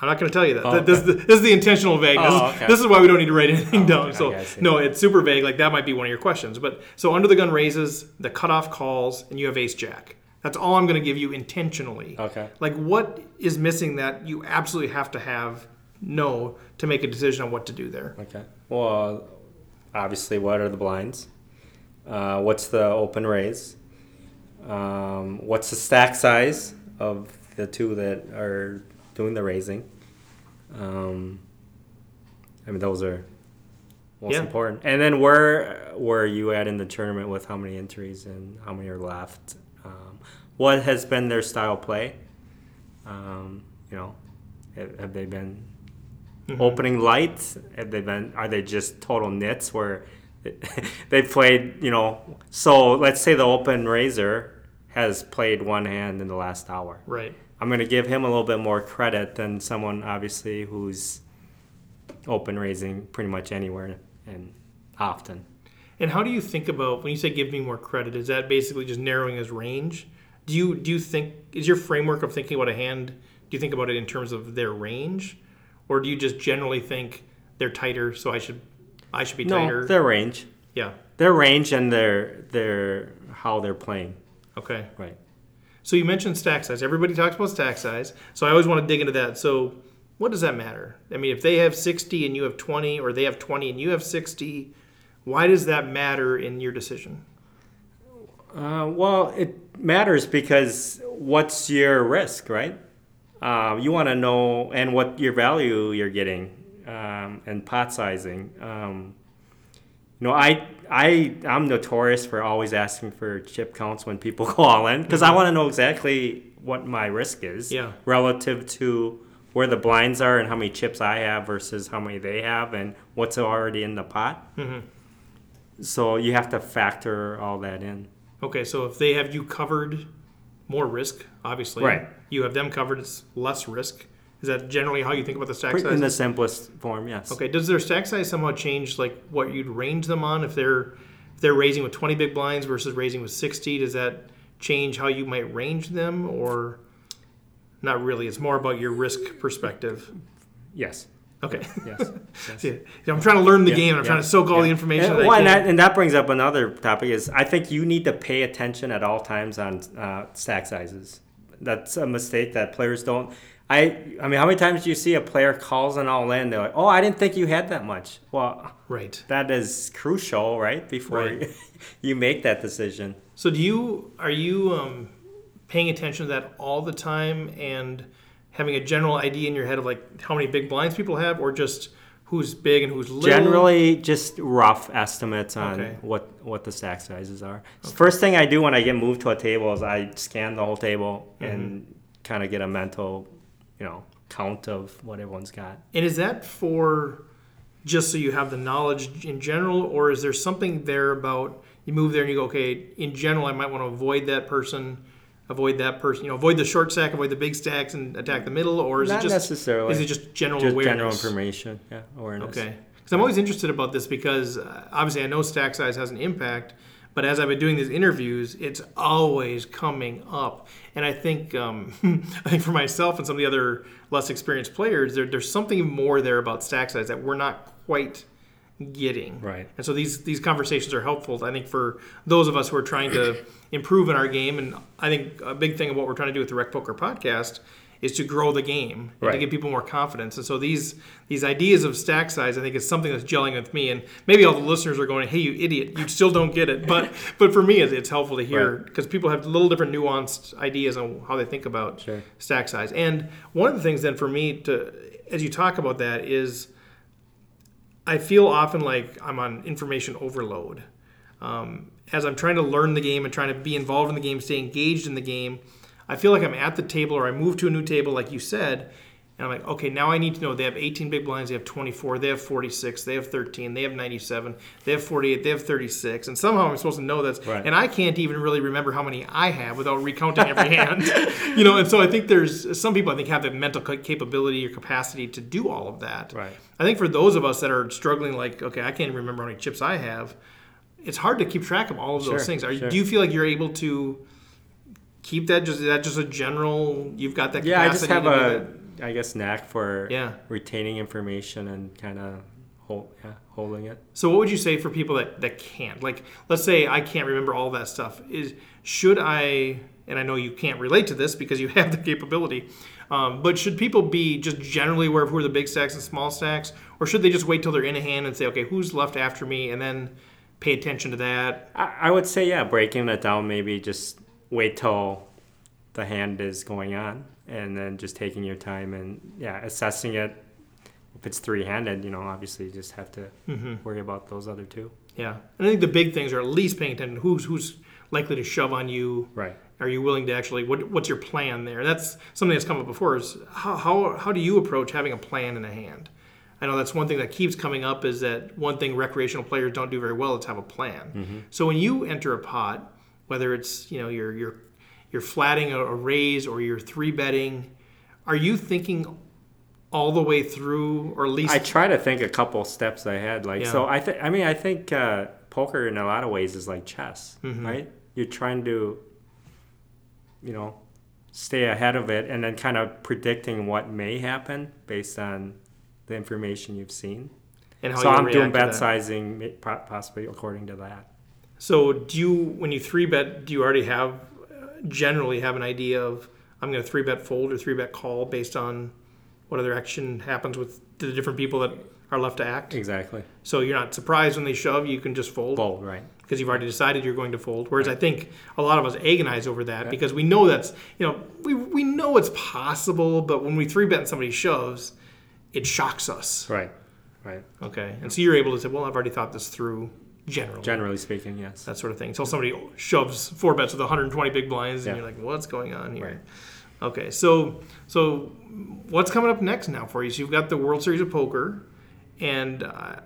I'm not going to tell you that.
Oh,
this, this is the intentional vagueness.
Oh, okay.
This is why we don't need to write anything
Oh,
down.
okay,
So know, it's super vague. Like that might be one of your questions. But so under the gun raises, the cutoff calls, and you have ace jack. That's all I'm going to give you intentionally.
Okay.
Like what is missing that you absolutely have to have no to make a decision on what to do there.
Okay. Well, obviously, what are the blinds? Uh, what's the open raise? Um, what's the stack size of the two that are doing the raising? Um, I mean, those are most
Yeah.
important. And then where were you at in the tournament with how many entries and how many are left? Um, what has been their style play? Um, you know, have, have they been opening light? Have they been? Are they just total nits where [LAUGHS] they played? You know, so let's say the open raiser has played one hand in the last hour.
Right.
I'm going to give him a little bit more credit than someone obviously who's open raising pretty much anywhere and often.
And how do you think about when you say give me more credit? Is that basically just narrowing his range? Do you do you think is your framework of thinking about a hand? Do you think about it in terms of their range, or do you just generally think they're tighter, so I should I should be tighter?
No, their range,
yeah.
their range, and their their how they're playing.
Okay.
Right.
So you mentioned stack size. Everybody talks about stack size. So I always want to dig into that. So what does that matter? I mean, if they have 60 and you have 20, or they have 20 and you have 60, why does that matter in your decision?
Uh, well, it matters because what's your risk, right? Uh, you want to know and what your value you're getting um, and pot sizing. Um, know, I I I'm notorious for always asking for chip counts when people [LAUGHS] call in because I mm-hmm. want to know exactly what my risk is
Yeah.
relative to where the blinds are and how many chips I have versus how many they have and what's already in the pot. Mm-hmm. So you have to factor all that in.
Okay, so if they have you covered, more risk, obviously.
Right.
You have them covered, it's less risk. Is that generally how you think about the stack size?
In the simplest form, yes.
Okay, does their stack size somehow change like what you'd range them on if they're if they're raising with 20 big blinds versus raising with 60? Does that change how you might range them or not really? It's more about your risk perspective.
Yes.
Okay.
Yes.
See, [LAUGHS] I'm trying to learn the
Yeah,
game. I'm
yeah,
trying to soak all the information.
And,
that I
well, and, that, and that brings up another topic is I think you need to pay attention at all times on uh, stack sizes. That's a mistake that players don't. I I mean, how many times do you see a player calls an all in? They're like, "Oh, I didn't think you had that much." Well,
right.
that is crucial, right? Before
Right. [LAUGHS]
you make that decision.
So do you are you um, paying attention to that all the time and having a general idea in your head of like how many big blinds people have, or just who's big and who's little?
Generally, just rough estimates on
Okay.
what what the stack sizes are. First thing I do when I get moved to a table is I scan the whole table
Mm-hmm.
and kind of get a mental, you know, count of what everyone's got.
And is that for just so you have the knowledge in general, or is there something there about you move there and you go, okay, in general, I might want to avoid that person, avoid that person, you know, avoid the short stack, avoid the big stacks, and attack the middle, or is
Not
it just
necessarily.
is it just general
Just
awareness?
general information, yeah, awareness.
Okay. Because I'm always interested about this because uh, obviously I know stack size has an impact, but as I've been doing these interviews, it's always coming up. And I think um, [LAUGHS] I think for myself and some of the other less experienced players, there, there's something more there about stack size that we're not quite getting.
Right.
And so these these conversations are helpful. I think for those of us who are trying to improve in our game, and I think a big thing of what we're trying to do with the Rec Poker podcast is to grow the game and to give people more confidence. And so these these ideas of stack size, I think, is something that's gelling with me. And maybe all the listeners are going, "Hey, you idiot! You still don't get it." But [LAUGHS] but for me, it's, helpful to hear
Right.
because people have little different nuanced ideas on how they think about
Sure.
stack size. And one of the things then for me to as you talk about that is I feel often like I'm on information overload. Um, as I'm trying to learn the game and trying to be involved in the game, stay engaged in the game, I feel like I'm at the table or I move to a new table, like you said, and I'm like, okay, now I need to know they have 18 big blinds, they have 24, they have 46, they have 13, they have 97, they have 48, they have 36, and somehow I'm supposed to know that's,
Right.
and I can't even really remember how many I have without recounting every hand, [LAUGHS] you know. And so I think there's some people I think have the mental capability or capacity to do all of that.
Right.
I think for those of us that are struggling, like, okay, I can't remember how many chips I have. It's hard to keep track of all of those
Sure,
things. Are,
sure.
Do you feel like you're able to keep that? Just is that just a general? You've got that.
Yeah, I just have
to do that?
a, I guess, knack for
Yeah.
retaining information and kind of hold, yeah, holding it.
So what would you say for people that, that can't? Like, let's say I can't remember all that stuff. Is should I? And I know you can't relate to this because you [LAUGHS] have the capability. Um, but should people be just generally aware of who are the big stacks and small stacks, or should they just wait till they're in a hand and say, okay, who's left after me, and then pay attention to that?
I, I would say, yeah, breaking that down, maybe just wait till the hand is going on and then just taking your time and, yeah, assessing it. If it's three handed, you know, obviously you just have to mm-hmm. worry about those other two.
Yeah, and I think the big things are at least paying attention. Who's who's likely to shove on you?
Right.
Are you willing to actually? What, what's your plan there? That's something that's come up before. Is how, how how do you approach having a plan in a hand? I know that's one thing that keeps coming up. Is that one thing recreational players don't do very well? Is have a plan. Mm-hmm. So when you enter a pot, whether it's you know your your you're flatting a, a raise or you're three betting. Are you thinking all the way through, or at least
I try to think a couple steps ahead. Like
Yeah.
so, I think. I mean, I think uh, poker in a lot of ways is like chess,
Mm-hmm.
right? You're trying to, you know, stay ahead of it, and then kind of predicting what may happen based on the information you've seen.
and how
so
you
I'm doing bet sizing possibly according to that.
So do you, when you three bet, do you already have, generally have an idea of, I'm going to three bet fold or three bet call based on what other action happens with the different people that are left to act?
Exactly.
So you're not surprised when they shove, you can just fold
Bold, right?
because you've already decided you're going to fold. Whereas I think a lot of us agonize over that because we know that's, you know, we, we know it's possible, but when we three bet and somebody shoves, it shocks us.
Right. Right.
Okay. And so you're able to say, well, I've already thought this through generally.
Generally speaking, yes.
that sort of thing. Until somebody shoves four bets with 120 big blinds, and
Yeah.
you're like, "What's going on here?"
Right.
Okay, so so what's coming up next now for you? So you've got the World Series of Poker, and uh,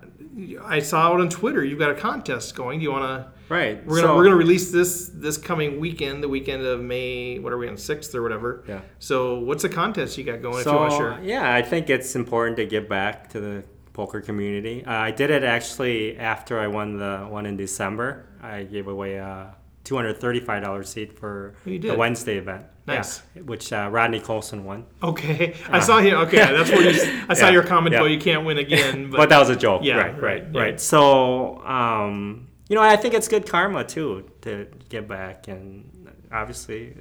I saw it on Twitter. You've got a contest going. Do you want to?
Right.
We're gonna
so-
we're gonna release this this coming weekend, the weekend of May. What are we on sixth or whatever?
Yeah.
So what's the contest you got going? if you want to share.
yeah, I think it's important to give back to the poker community. Uh, I did it actually after I won the one in December. I gave away a two hundred thirty-five dollar seat for the? Wednesday event.
Nice.
Yeah, which uh, Rodney Colson won.
Okay, [LAUGHS] I saw him. Okay, that's where you. I saw
Yeah,
your comment.
yeah.
Well, you can't win again. [LAUGHS] But,
But that was a joke.
Yeah,
right,
right,
right, right. So, um, you know, I think it's good karma too to get back, and obviously,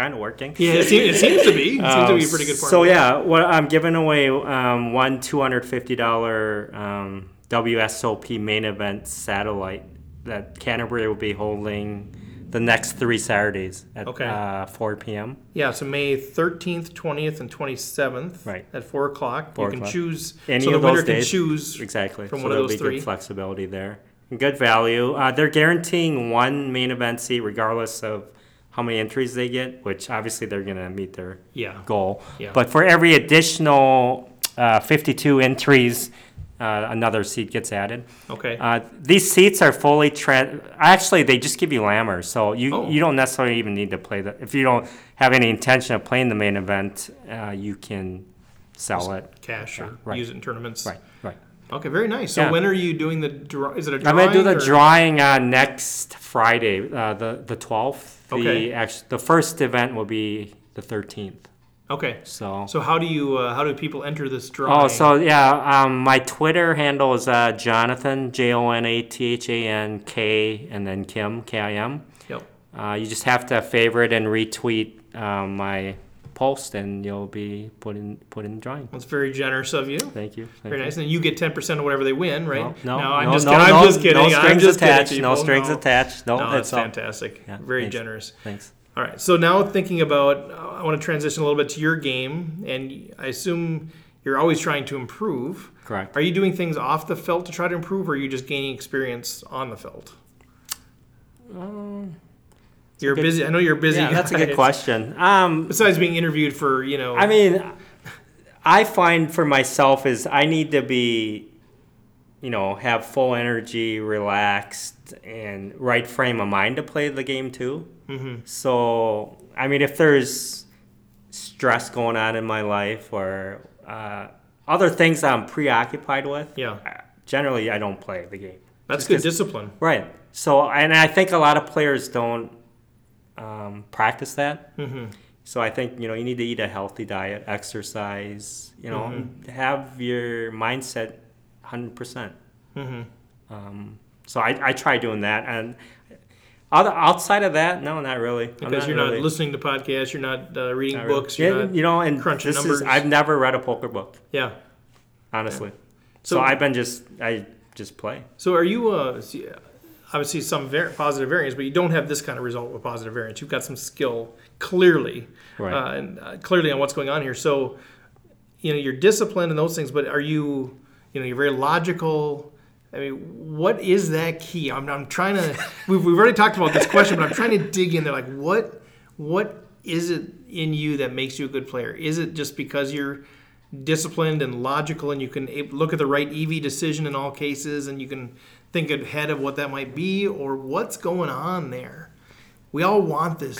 kind of working.
yeah, it seems, it seems to be. It seems to be a pretty good.
Um, So yeah, what I'm giving away um, one two hundred fifty dollar um, WSOP main event satellite that Canterbury will be holding the next three Saturdays at
Okay.
uh, 4 p.m.
Yeah, so May 13th, 20th, and 27th
Right.
at 4 o'clock.
Four
you can
o'clock.
choose,
Any
so the
of
winner
those
can choose.
Exactly.
From
so
one of those
be
three.
good flexibility there. Good value. Uh, they're guaranteeing one main event seat regardless of how many entries they get, which obviously they're going to meet their
Yeah.
goal.
Yeah.
But for every additional uh, 52 entries, uh, another seat gets added.
Okay.
Uh, these seats are fully trans. Actually, they just give you lammers, so you
Oh.
you don't necessarily even need to play the. If you don't have any intention of playing the main event, uh, you can sell it.
Cash or
right.
use it in tournaments.
Right, right.
Okay, very nice. So
Yeah.
when are you doing the draw? Is it a drawing?
I'm gonna do the
or-
drawing uh, next Friday, uh, the the 12th. The
Okay.
act- the first event will be the 13th.
Okay.
So.
So how do you uh, how do people enter this drawing?
Oh, so yeah, um, my Twitter handle is uh, Jonathan J O N A T H A N K and then Kim K I M.
Yep.
Uh, you just have to favorite and retweet um, my post, and you'll be put in put in the drawing.
That's very generous of you.
Thank you. Thank
Very
you.
nice. And you get ten percent of whatever they win, right?
No, no,
I'm
no,
just
no,
kidding.
no,
I'm just kidding.
No strings
just kidding,
attached. no strings
No.
attached. No,
No,
that's
fantastic.
Yeah,
Very
thanks.
generous.
Thanks.
All right. So now thinking about, uh, I want to transition a little bit to your game, and I assume you're always trying to improve.
Correct.
Are you doing things off the felt to try to improve, or are you just gaining experience on the felt? You're
good-
busy. I know you're busy.
Yeah, that's a good [LAUGHS] question. Um,
Besides being interviewed for, you know,
I mean, I find for myself is I need to be, you know, have full energy, relaxed, and right frame of mind to play the game too. Mm-hmm. So, I mean, if there's stress going on in my life or uh, other things that I'm preoccupied with,
Yeah.
uh, generally I don't play the game.
that's good discipline.
Right. So, and I think a lot of players don't um, practice that.
Mm-hmm.
So I think you know you need to eat a healthy diet, exercise. You know,
Mm-hmm.
have your mindset hundred percent.
Mm-hmm.
Um, so I, I try doing that, and other, outside of that, no, not really.
Because you're
really-
not listening to podcasts, you're not uh, reading
not really.
books, you're
Yeah,
not,
you know, and
crunching numbers.
is I've never read a poker book,
yeah.
honestly.
So-
So, I've been just I just play.
So are you uh, obviously some var- positive variance, but you don't have this kind of result with positive variance. You've got some skill clearly,
Right.
uh, and uh, clearly on what's going on here. So you know you're disciplined and those things, but are you you know you're very logical. I mean, what is that key? I'm, I'm trying to. We've, we've already talked about this question, but I'm trying to dig in there. Like, what what is it in you that makes you a good player? Is it just because you're disciplined and logical and you can look at the right EV decision in all cases and you can think ahead of what that might be or what's going on there? we all want this.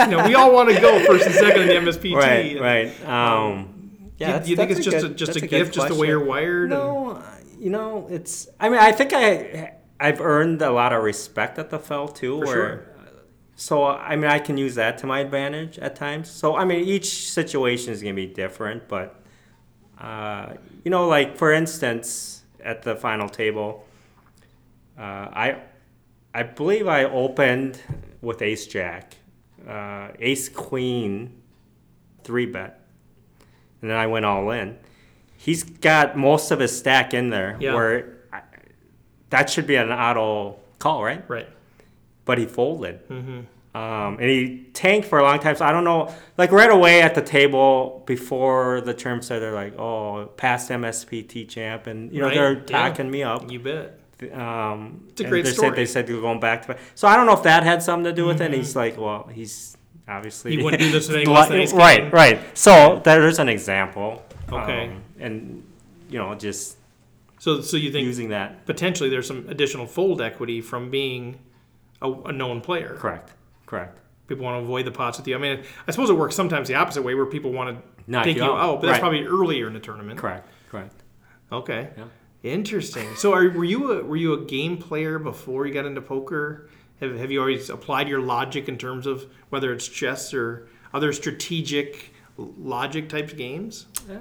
You know, we all want to go first and second in the MSPT.
Right,
and,
right. Um, yeah,
you, do you think
that's
it's just
good-
a, just
that's
a, gift, just the way you're wired?
No, uh, you know, it's. I mean, I think I I've earned a lot of respect at the felt too.
For
where,
sure.
So I mean, I can use that to my advantage at times. So I mean, each situation is gonna be different, but uh, you know, like for instance, at the final table, uh, I I believe I opened with Ace Jack, uh, Ace Queen, three bet, and then I went all in. He's got most of his stack in there,
Yeah.
where I, that should be an auto call, right?
Right.
But he folded.
Mm-hmm.
Um, and he tanked for a long time. So I don't know. Like right away at the table before the term started, they're like, "Oh, past MSPT champ," and you know
Right,
they're
yeah.
tacking me up.
You bet.
Um,
It's a great
they
story.
Said, they said they were going back to. back. So I don't know if that had something to do with it. And he's like, "Well, he's obviously
He wouldn't do this [LAUGHS] than
right, right. So there's an example.
Okay.
Um, and you know, just
So, so you think
using that.
potentially there's some additional fold equity from being a, a known player?
Correct. Correct.
People want to avoid the pots with you. I mean, I suppose it works sometimes the opposite way, where people want to
Knock
take
you
you
out.
out, but that's
Right.
probably earlier in the tournament.
Correct. Correct.
Okay.
Yeah.
Interesting. So, are, were you a, were you a game player before you got into poker? Have, have you always applied your logic in terms of whether it's chess or other strategic logic types games?
Uh,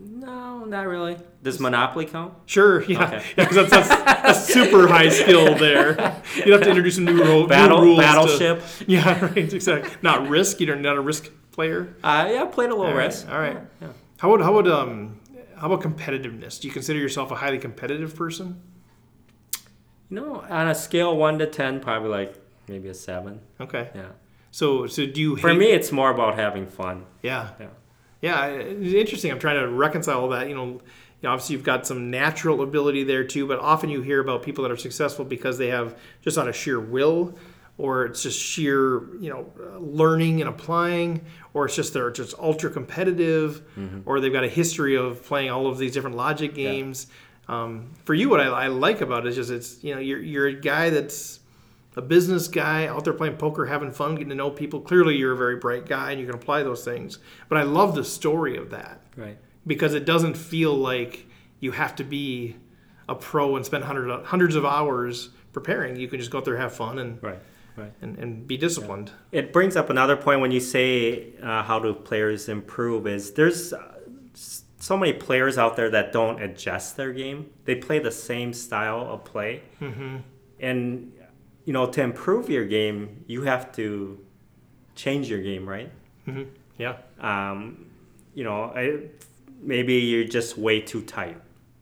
no, not really. Does Monopoly count?
Sure. Yeah.
Okay. [LAUGHS]
Yeah. Because that's, that's, that's super high skill there. You'd have to introduce some new, ro-
Battle
new rules. to-
Battleship. [LAUGHS]
yeah. Right. Exactly. Not risk. You're not a risk player.
Uh, yeah, I played a little
All right,
risk.
all right.
Yeah, yeah.
How would how would um how about competitiveness? Do you consider yourself a highly competitive person?
You know, on a scale one to ten, probably like maybe a seven.
Okay.
Yeah.
So so do you
For me, it's more about having fun.
Yeah.
Yeah.
Yeah, it's interesting. I'm trying to reconcile all that. You know, you know, obviously you've got some natural ability there too, but often you hear about people that are successful because they have just out of sheer will, or it's just sheer you know learning and applying, or it's just they're just ultra competitive, or they've got a history of playing all of these different logic games. Um, for you, what I, I like about it is just it's you know you're you're a guy that's a business guy out there playing poker, having fun, getting to know people. Clearly, you're a very bright guy and you can apply those things. But I love the story of that
Right.
because it doesn't feel like you have to be a pro and spend hundred, hundreds of hours preparing. You can just go out there, have fun, and,
Right. Right.
and, and be disciplined.
It brings up another point when you say uh, how do players improve is there's uh, so many players out there that don't adjust their game. They play the same style of play,
Mm-hmm.
and you know to improve your game, you have to change your game, right?
Mm-hmm. Yeah.
um, you know, I, maybe you're just way too tight.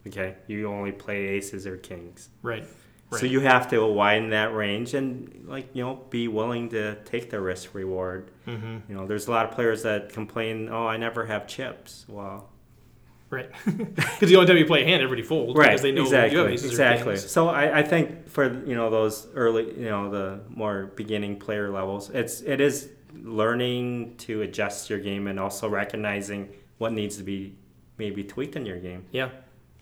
Okay, you only play aces or kings,
Right.
So you have to widen that range and like you know be willing to take the risk reward.
Mm-hmm.
You know, there's a lot of players that complain, "Oh, I never have chips." Well,
Right. [LAUGHS] Because the only time you play a hand, everybody folds
right,
because they know
exactly,
you have aces
exactly. So I, I think for you know those early, you know, the more beginning player levels, it's it is learning to adjust your game and also recognizing what needs to be maybe tweaked in your game.
Yeah.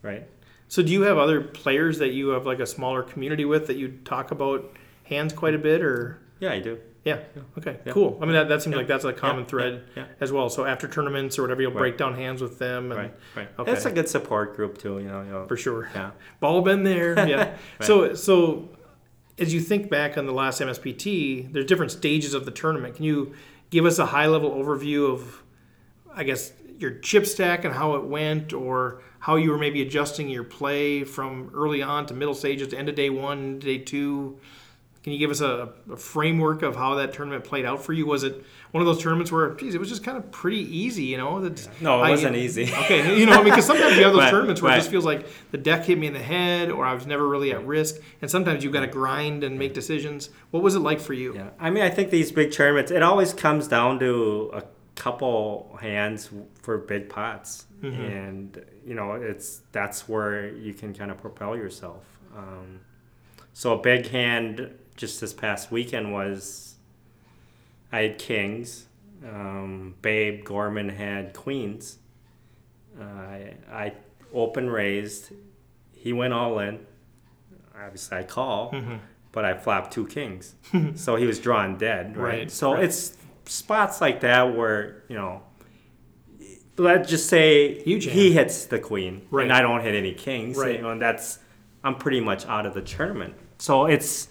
right?
So do you have other players that you have like a smaller community with that you talk about hands quite a bit, or?
Yeah, I do.
Yeah. Okay.
Yeah.
Cool. I mean, that, that seems
Yeah.
like that's a common
Yeah.
thread
Yeah.
as well. So after tournaments or whatever, you'll
Right.
break down hands with them, and
Right, right.
Okay.
It's a good support group too. You know, you know
for sure.
yeah.
All been there. [LAUGHS] Yeah. So so as you think back on the last MSPT, there's different stages of the tournament. Can you give us a high level overview of, I guess, your chip stack and how it went, or how you were maybe adjusting your play from early on to middle stages to end of day one, day two? Can you give us a, a framework of how that tournament played out for you? Was it one of those tournaments where, geez, it was just kind of pretty easy, you know? That's,
No, it
I-
wasn't easy. [LAUGHS]
Okay, you know, I mean, because sometimes you have those
Right,
tournaments where it just feels like the deck hit me in the head, or I was never really at risk, and sometimes you've got to grind and make decisions. What was it like for you?
Yeah, I mean, I think these big tournaments, it always comes down to a couple hands for big pots, and you know, it's that's where you can kind of propel yourself. Um, so a big hand just this past weekend was I had kings, um, Babe Gorman had queens. Uh, I, I open raised, he went all in. Obviously, I call. but I flopped two kings, [LAUGHS] so he was drawn dead. Right.
Right,
So
right.
it's spots like that where you know. Let's just say he hits the queen,
Right.
and I don't hit any kings.
Right.
You know, and that's I'm pretty much out of the tournament. So it's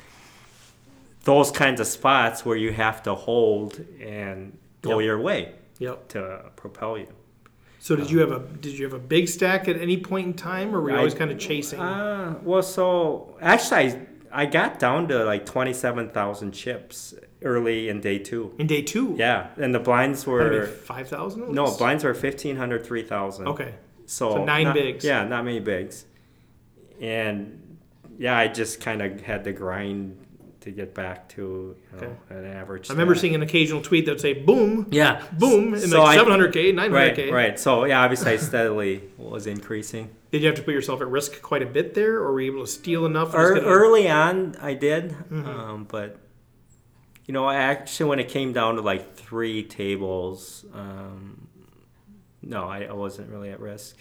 those kinds of spots where you have to hold and go
Yep.
your way
Yep.
to propel you.
So did you have a did you have a big stack at any point in time, or were you
I-
always kind of chasing?
Uh, well, so actually, I, I got down to like 27,000 chips early in day two.
in day two,
Yeah, and the blinds were.
five thousand.
No, blinds were 1,500, 3,000.
Okay.
So,
So nine
not-
bigs.
Yeah, not many bigs. And yeah, I just kind of had to grind to get back to you know,
Okay.
an average.
I remember
stack.
seeing an occasional tweet that would say "boom,
Yeah.
boom" in
So
like 700k, 900k.
Right, right. So yeah, obviously I steadily was increasing.
Did you have to put yourself at risk quite a bit there, or were you able to steal enough? just
early on, I did,
Mm-hmm.
um, but you know, actually when it came down to like three tables, um, no, I, I wasn't really at risk.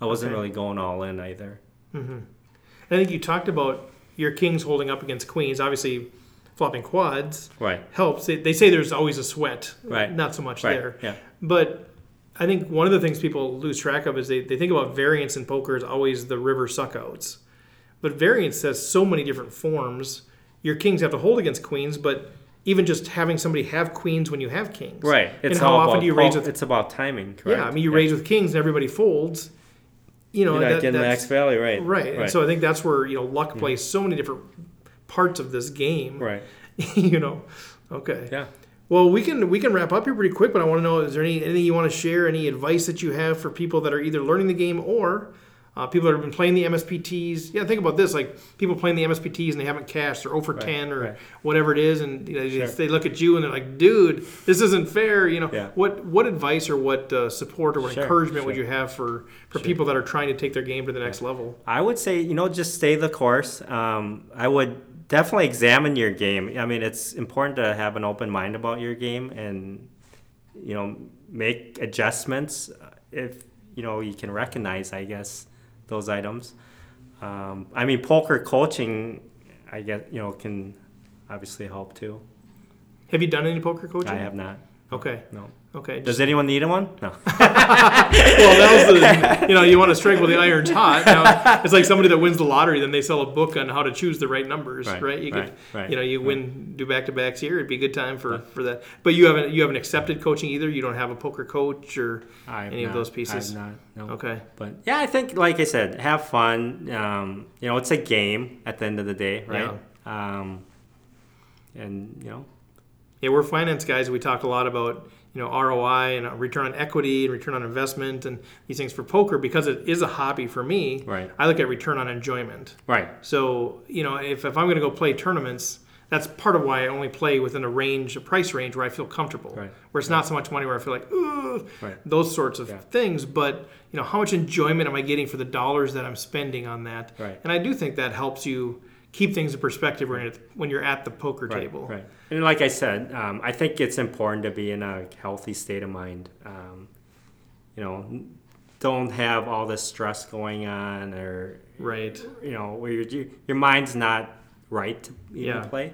I wasn't
Okay.
really going all in either.
I think you talked about your kings holding up against queens. Obviously, flopping quads
Right,
helps. They, they say there's always a sweat,
Right.
Not so much
right,
there,
yeah,
but. I think one of the things people lose track of is they, they think about variance in poker as always the river suckouts. But variance has so many different forms. Your kings have to hold against queens, but even just having somebody have queens when you have kings.
right. It's
and how often
about,
do you raise with
It's about timing, correct?
Yeah, I mean, you raise with kings and everybody folds. You know,
You're not
that,
getting
that's
max value, right?
right. And so I think that's where you know luck plays so many different parts of this game.
right, [LAUGHS]
you know, okay.
yeah.
Well, we can we can wrap up here pretty quick, but I want to know is there any anything you want to share, any advice that you have for people that are either learning the game or uh, people that have been playing the MSPTs? Yeah, think about this: like people playing the MSPTs and they haven't cashed, or 0 for
Right,
10, or
right.
whatever it is, and you know,
Sure.
they look at you and they're like, "Dude, this isn't fair." You know,
Yeah.
what what advice or what uh, support or what
Sure,
encouragement would you have for for people that are trying to take their game to the next level?
I would say, you know, just stay the course. Um, I would definitely examine your game. I mean, it's important to have an open mind about your game and, you know, make adjustments if, you know, you can recognize, I guess, those items. Um, I mean, poker coaching, I guess you know, can obviously help too.
Have you done any poker coaching?
I have not.
Okay.
No.
Okay.
Does anyone need one? No. [LAUGHS]
well, that was the you know you want to strike while the iron's hot. Now, it's like somebody that wins the lottery, then they sell a book on how to choose the right numbers, right?
Right,
You
right,
could,
right,
you know, you win do back to backs here. It'd be a good time for for that. But you haven't you haven't accepted coaching either. You don't have a poker coach or any of those pieces.
I have not. No.
Okay.
But yeah, I think, like I said, have fun. Um, you know, it's a game at the end of the day, right? Um, and you know,
Yeah, we're finance guys. We talk a lot about you know ROI and return on equity and return on investment and these things for poker because it is a hobby for me.
Right.
I look at return on enjoyment.
right,
So, you know, if, if I'm going to go play tournaments, that's part of why I only play within a range, a price range where I feel comfortable.
Right.
Where it's not so much money where I feel like, ooh,
Right.
those sorts of
Yeah.
things. But, you know, how much enjoyment am I getting for the dollars that I'm spending on that?
Right.
And I do think that helps you keep things in perspective when, you're, when you're at the poker
right,
table.
right. And like I said, um, I think it's important to be in a healthy state of mind. Um, you know, don't have all this stress going on, or
Right.
you know, where your your mind's not right to
Yeah.
play.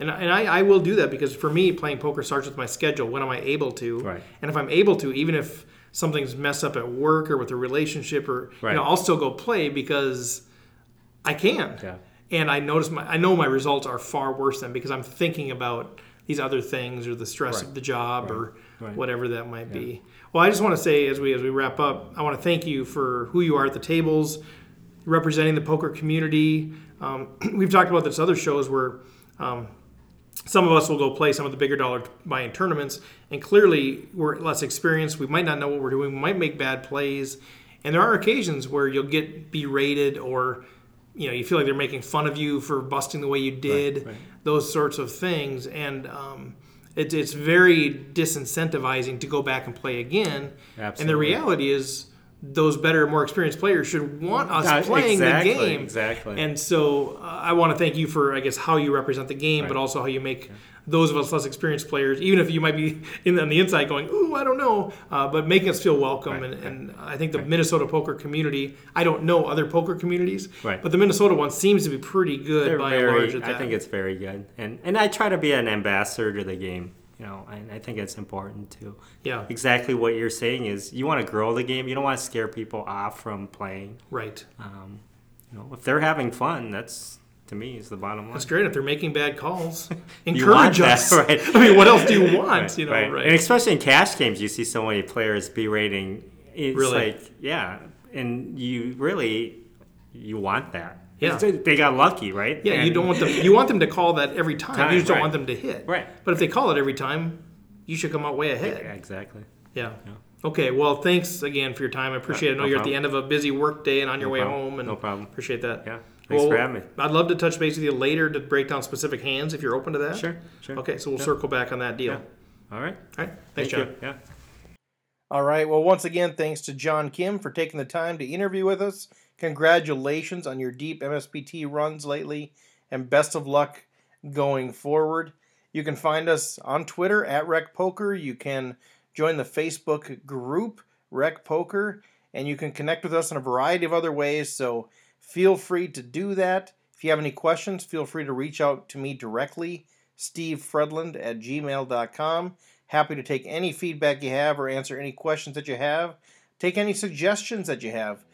And, and I, I will do that because for me, playing poker starts with my schedule. When am I able to?
Right.
And if I'm able to, even if something's messed up at work or with a relationship, or
Right.
you know, I'll still go play because I can.
Yeah.
And I notice my, I know my results are far worse than because I'm thinking about these other things or the stress
Right.
of the job or
Right.
whatever that might be. Well, I just want to say as we as we wrap up, I want to thank you for who you are at the tables, representing the poker community. Um, [CLEARS THROAT] we've talked about this other shows where um, some of us will go play some of the bigger dollar buying tournaments, and clearly we're less experienced. We might not know what we're doing. We might make bad plays, and there are occasions where you'll get berated or you know you feel like they're making fun of you for busting the way you did,
right.
those sorts of things, and um, it, it's very disincentivizing to go back and play again. And the reality is
those better, more experienced players should want us
Uh,
playing
exactly,
the game.
exactly.
And so uh, I want to thank you for, I guess, how you represent the game, but also how you make those of us less experienced players, even if you might be [LAUGHS] in, on the inside going, "Ooh, I don't know," uh, but making us feel welcome.
Right,
and, and I think the Minnesota poker community. I don't know other poker communities,
Right.
but the Minnesota one seems to be pretty good
They're
by and large.
very. I think it's very good, and and I try to be an ambassador to the game. You know, and I think it's important too.
yeah,
Exactly what you're saying is you want to grow the game. You don't want to scare people off from playing.
right.
Um, you know, if they're having fun, that's to me is the bottom line.
That's great. If they're making bad calls, [LAUGHS] encourage
want that,
us.
right. [LAUGHS]
I mean, what else do you want?
Right,
you know,
right.
right?
And especially in cash games, you see so many players B rating. It's
Really?
like, yeah, and you really you want that.
Yeah.
They got lucky, right?
Yeah, you don't want them. You want them to call that every time.
Time,
you just don't
right.
want them to hit.
Right.
But if they call it every time, you should come out way ahead.
Yeah, exactly.
Yeah. Okay. Well, thanks again for your time. I appreciate it. I know
no
you're at the end of a busy work day and on your way
problem.
home, and
No problem.
appreciate that.
Yeah. Thanks for having me.
I'd love to touch base with you later to break down specific hands if you're open to that.
Sure, sure.
Okay. So we'll
Yeah.
circle back on that deal.
Yeah. All right.
All right. Thanks,
Thank
John.
you. Yeah.
All right. Well, once again, thanks to John Kim for taking the time to interview with us. Congratulations on your deep MSPT runs lately, and best of luck going forward. You can find us on Twitter at Rec Poker. You can join the Facebook group Rec Poker, and you can connect with us in a variety of other ways. So feel free to do that. If you have any questions, feel free to reach out to me directly, stevefredland at gmail.com. Happy to take any feedback you have or answer any questions that you have. Take any suggestions that you have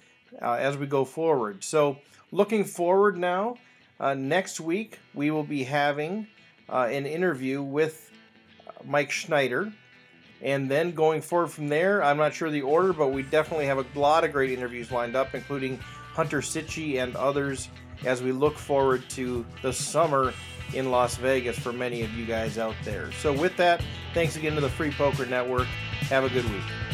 uh, as we go forward. So, looking forward now, uh, next week we will be having uh, an interview with uh, Mike Schneider. And then going forward from there, I'm not sure the order, but we definitely have a lot of great interviews lined up, including Hunter Sitchi and others, as we look forward to the summer in Las Vegas for many of you guys out there. So, with that, thanks again to the Free Poker Network. Have a good week.